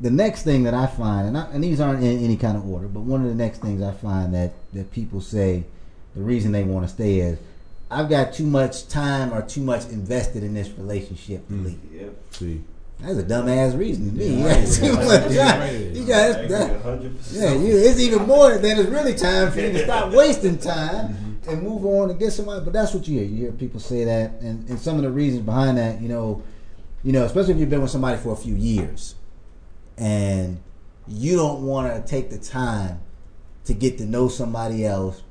the next thing that I find, and, I, and these aren't in any kind of order, but one of the next things I find that that people say the reason they want to stay is I've got too much time or too much invested in this relationship to mm. leave. Yep. See, That's a dumbass reason to me. Yeah, You got too Yeah, much right. time. Right. You I got agree that. Yeah, you, it's even more than it's really time for you to stop wasting time mm-hmm. and move on and get somebody. But that's what you hear. You hear people say that, and, and some of the reasons behind that, you know, you know, especially if you've been with somebody for a few years, and you don't want to take the time to get to know somebody else,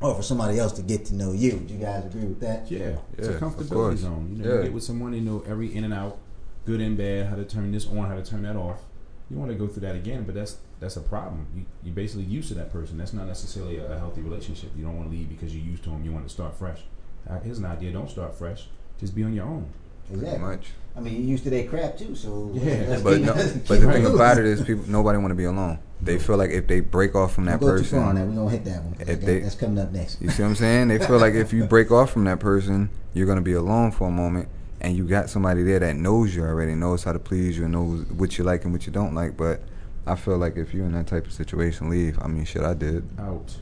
or for somebody else to get to know you. Do you guys agree with that? yeah, it's a of comfortability zone. You know, Yeah. you get with someone you know every in and out, good and bad, how to turn this on, how to turn that off. You want to go through that again, but that's that's a problem. You you're basically used to that person. That's not necessarily a, a healthy relationship. You don't want to leave because you're used to them. You want to start fresh. Uh, Here's an idea: don't start fresh. Just be on your own. Pretty Exactly. much. I mean, you used to their crap too, so Yeah. let's But keep- no, let's but the thing about it is, people nobody want to be alone. They feel like if they break off from that Don't go too far on person, that. We're gonna hit that one. If I they- that's coming up next. you see what I'm saying? They feel like if you break off from that person, you're gonna be alone for a moment, and you got somebody there that knows you already, knows how to please you, and knows what you like and what you don't like. But I feel like if you're in that type of situation, leave. I mean, shit, I did. Out.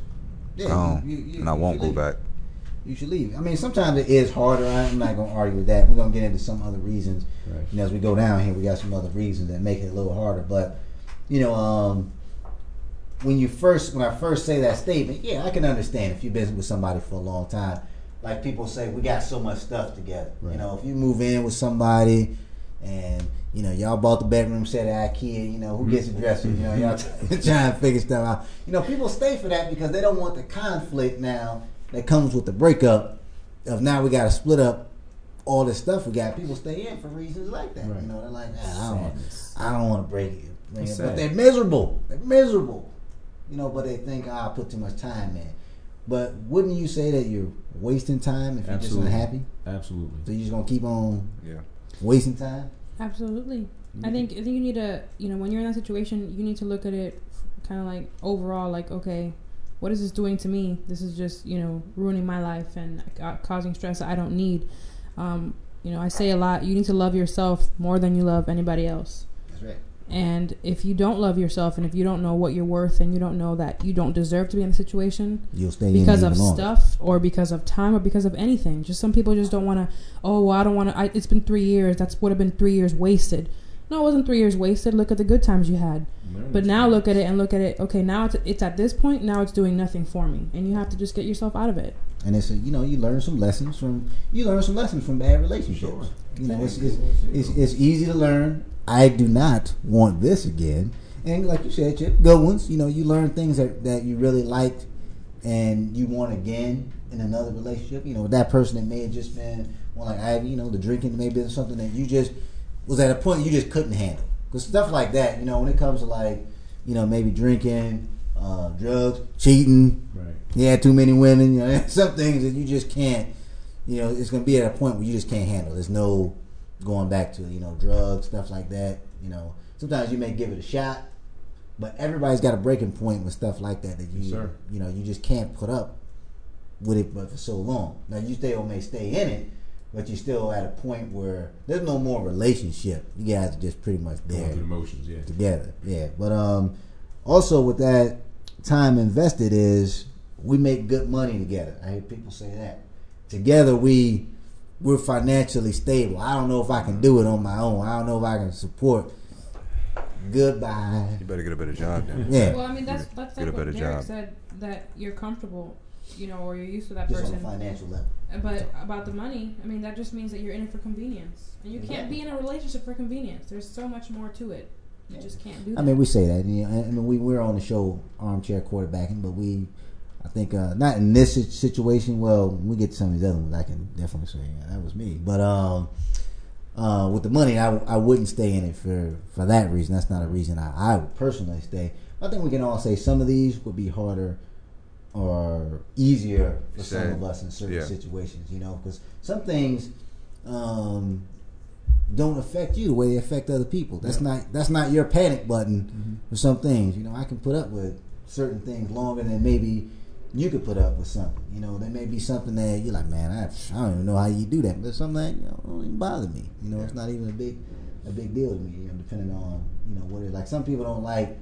Yeah, um, you- you- you- and I won't go leave. back. You should leave. I mean, sometimes it is harder. I'm not gonna argue with that. We're gonna get into some other reasons. Right. You know, as we go down here, we got some other reasons that make it a little harder. But you know, um, when you first, when I first say that statement, yeah, I can understand if you've been with somebody for a long time. Like people say, we got so much stuff together. Right. You know, if you move in with somebody and you know y'all bought the bedroom set at IKEA, you know who gets the dresser? You know, y'all trying to figure stuff out. You know, people stay for that because they don't want the conflict now that comes with the breakup of now we got to split up all this stuff we got. People stay in for reasons like that. Right. You know, they're like, "Ah, I don't, want, Sadness. I don't want to break it, bring It's it. but sad. they're miserable. They're miserable. You know, but they think "Ah, I put too much time in. But wouldn't you say that you're wasting time if you're just unhappy? Absolutely. So you're just gonna keep on Yeah. wasting time? Absolutely. I think I think you need to you know when you're in that situation you need to look at it kind of like overall like okay what is this doing to me this is just you know ruining my life and uh, causing stress that I don't need um, you know I say a lot you need to love yourself more than you love anybody else That's right. and if you don't love yourself and if you don't know what you're worth and you don't know that you don't deserve to be in a situation You'll stay because of stuff or because of time or because of anything. Just some people just don't want to. Oh, well, I don't want to. It's been three years. That's would have been three years wasted. No, it wasn't three years wasted. Look at the good times you had. Learn But now thing. look at it and look at it. Okay, now it's it's at this point. Now it's doing nothing for me, and you have to just get yourself out of it. And it's a, you know you learn some lessons from you learn some lessons from bad relationships. Sure. You know it's, it's it's it's easy to learn. I do not want this again. And like you said, Chip, good ones. You know you learn things that that you really liked and you want again in another relationship. You know with that person that may have just been one like I, You know the drinking may have been something that you just was at a point you just couldn't handle. Because stuff like that, you know, when it comes to like you know maybe drinking, uh, drugs, cheating Right. had too many women. You know, some things that you just can't. You know, it's gonna be at a point where you just can't handle. There's no going back to you know drugs, stuff like that. You know, sometimes you may give it a shot, but everybody's got a breaking point with stuff like that that you Yes, you know you just can't put up with it but for so long. Now you still may stay in it, but you're still at a point where there's no more relationship. You guys are just pretty much Going there through the motions. Yeah. together. Yeah, but um, also with that time invested is we make good money together. I hear people say that. Together we we're financially stable. I don't know if I can do it on my own. I don't know if I can support. Goodbye. You better get a better job then. Yeah, Well, I mean that's that's Get a like what better Derek job. said that you're comfortable, you know, or you're used to that just on person. a financial level. But about the money, I mean, that just means that you're in it for convenience, and you can't be in a relationship for convenience. There's so much more to it. You just can't do that. I mean, we say that. You know, I mean, we we're on the show armchair quarterbacking, but we, I think, uh, not in this situation. Well, we get to some of these other ones, I can definitely say yeah, that was me. But um, uh, with the money, I, I wouldn't stay in it for for that reason. That's not a reason I, I would personally stay. I think we can all say some of these would be harder or easier for some of us in certain yeah. situations. You know, because some things. Um, don't affect you the way they affect other people. That's not that's not your panic button for some things. You know, I can put up with certain things longer than maybe you could put up with something. You know, there may be something that you're like, man, I, I don't even know how you do that, but something that you know, don't even bother me. You know, it's not even a big a big deal to me. You know, depending on you know what it like. Some people don't like.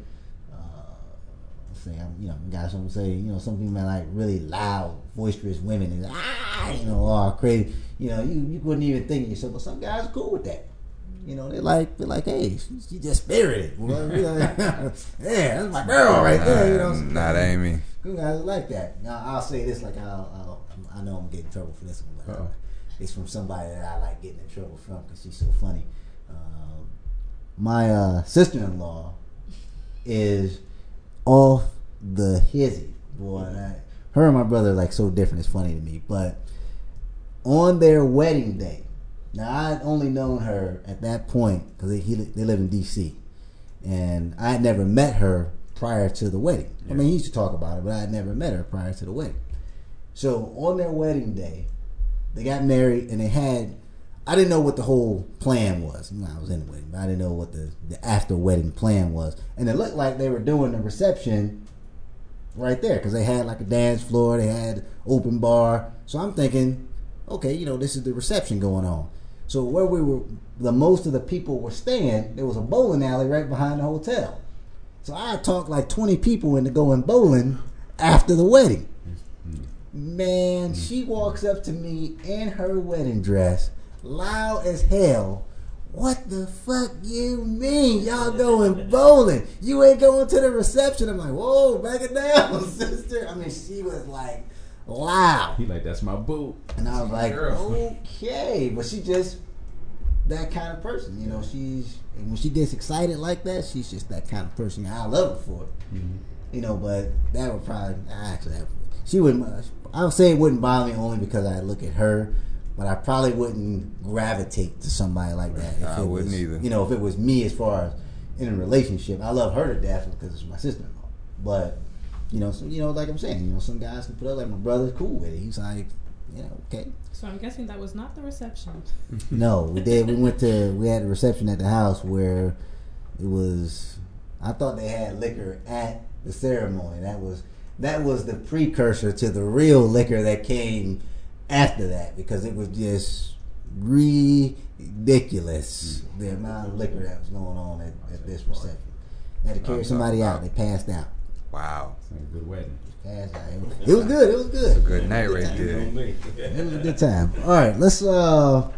Say I'm you know got some say you know some people might like really loud, boisterous women and ah you know all crazy. You know you you wouldn't even think of yourself, but some guys are cool with that. You know, they like they're like, hey, she, she just spirited. Well, you know, yeah, that's my girl right there. You know, nah, that ain't you guys like that. Now I'll say this, like I'll, I'll I know I'm getting in trouble for this one, but uh, Uh-oh. it's from somebody that I like getting in trouble from because she's so funny. Um, my uh, sister-in-law is off the hizzy, boy. Her and my brother like so different. It's funny to me, but on their wedding day. Now I'd only known her at that point because they, he, they live in D.C. and I had never met her prior to the wedding. I mean, he used to talk about it, but I had never met her prior to the wedding. So on their wedding day, they got married and they had. I didn't know what the whole plan was. I was in the wedding, but I didn't know what the, the after wedding plan was. And it looked like they were doing the reception right there because they had like a dance floor, they had open bar. So I'm thinking, okay, you know, this is the reception going on. So where we were, the most of the people were staying, there was a bowling alley right behind the hotel. So I talked like 20 people into going bowling after the wedding. Man, she walks up to me in her wedding dress, loud as hell. What the fuck you mean? Y'all going bowling? You ain't going to the reception. I'm like, whoa, back it down, sister. I mean, she was like loud. He like that's my boo. And I was like, Girl. okay, but she just that kind of person, you know. She's and when she gets excited like that, she's just that kind of person. I love her for it, Mhm. you know. But that would probably I actually have, she wouldn't. I would say it wouldn't bother me only because I look at her, but I probably wouldn't gravitate to somebody like that. If I it wouldn't was, either. You know, if it was me as far as in a relationship, I love her to death because it's my sister-in-law. But you know, so, you know, like I'm saying, you know, some guys can put up like my brother's cool with it. He's like, you know, okay. So I'm guessing that was not the reception. No, we did. We went to. We had a reception at the house where it was. I thought they had liquor at the ceremony. That was that was the precursor to the real liquor that came after that because it was just ridiculous the amount of liquor that was going on at, at this reception. They had to carry somebody out. They passed out. Wow. It's like a good wedding. Passed out. It was, good. it was good. It was good. Good night right there. It was a good time. All right, let's uh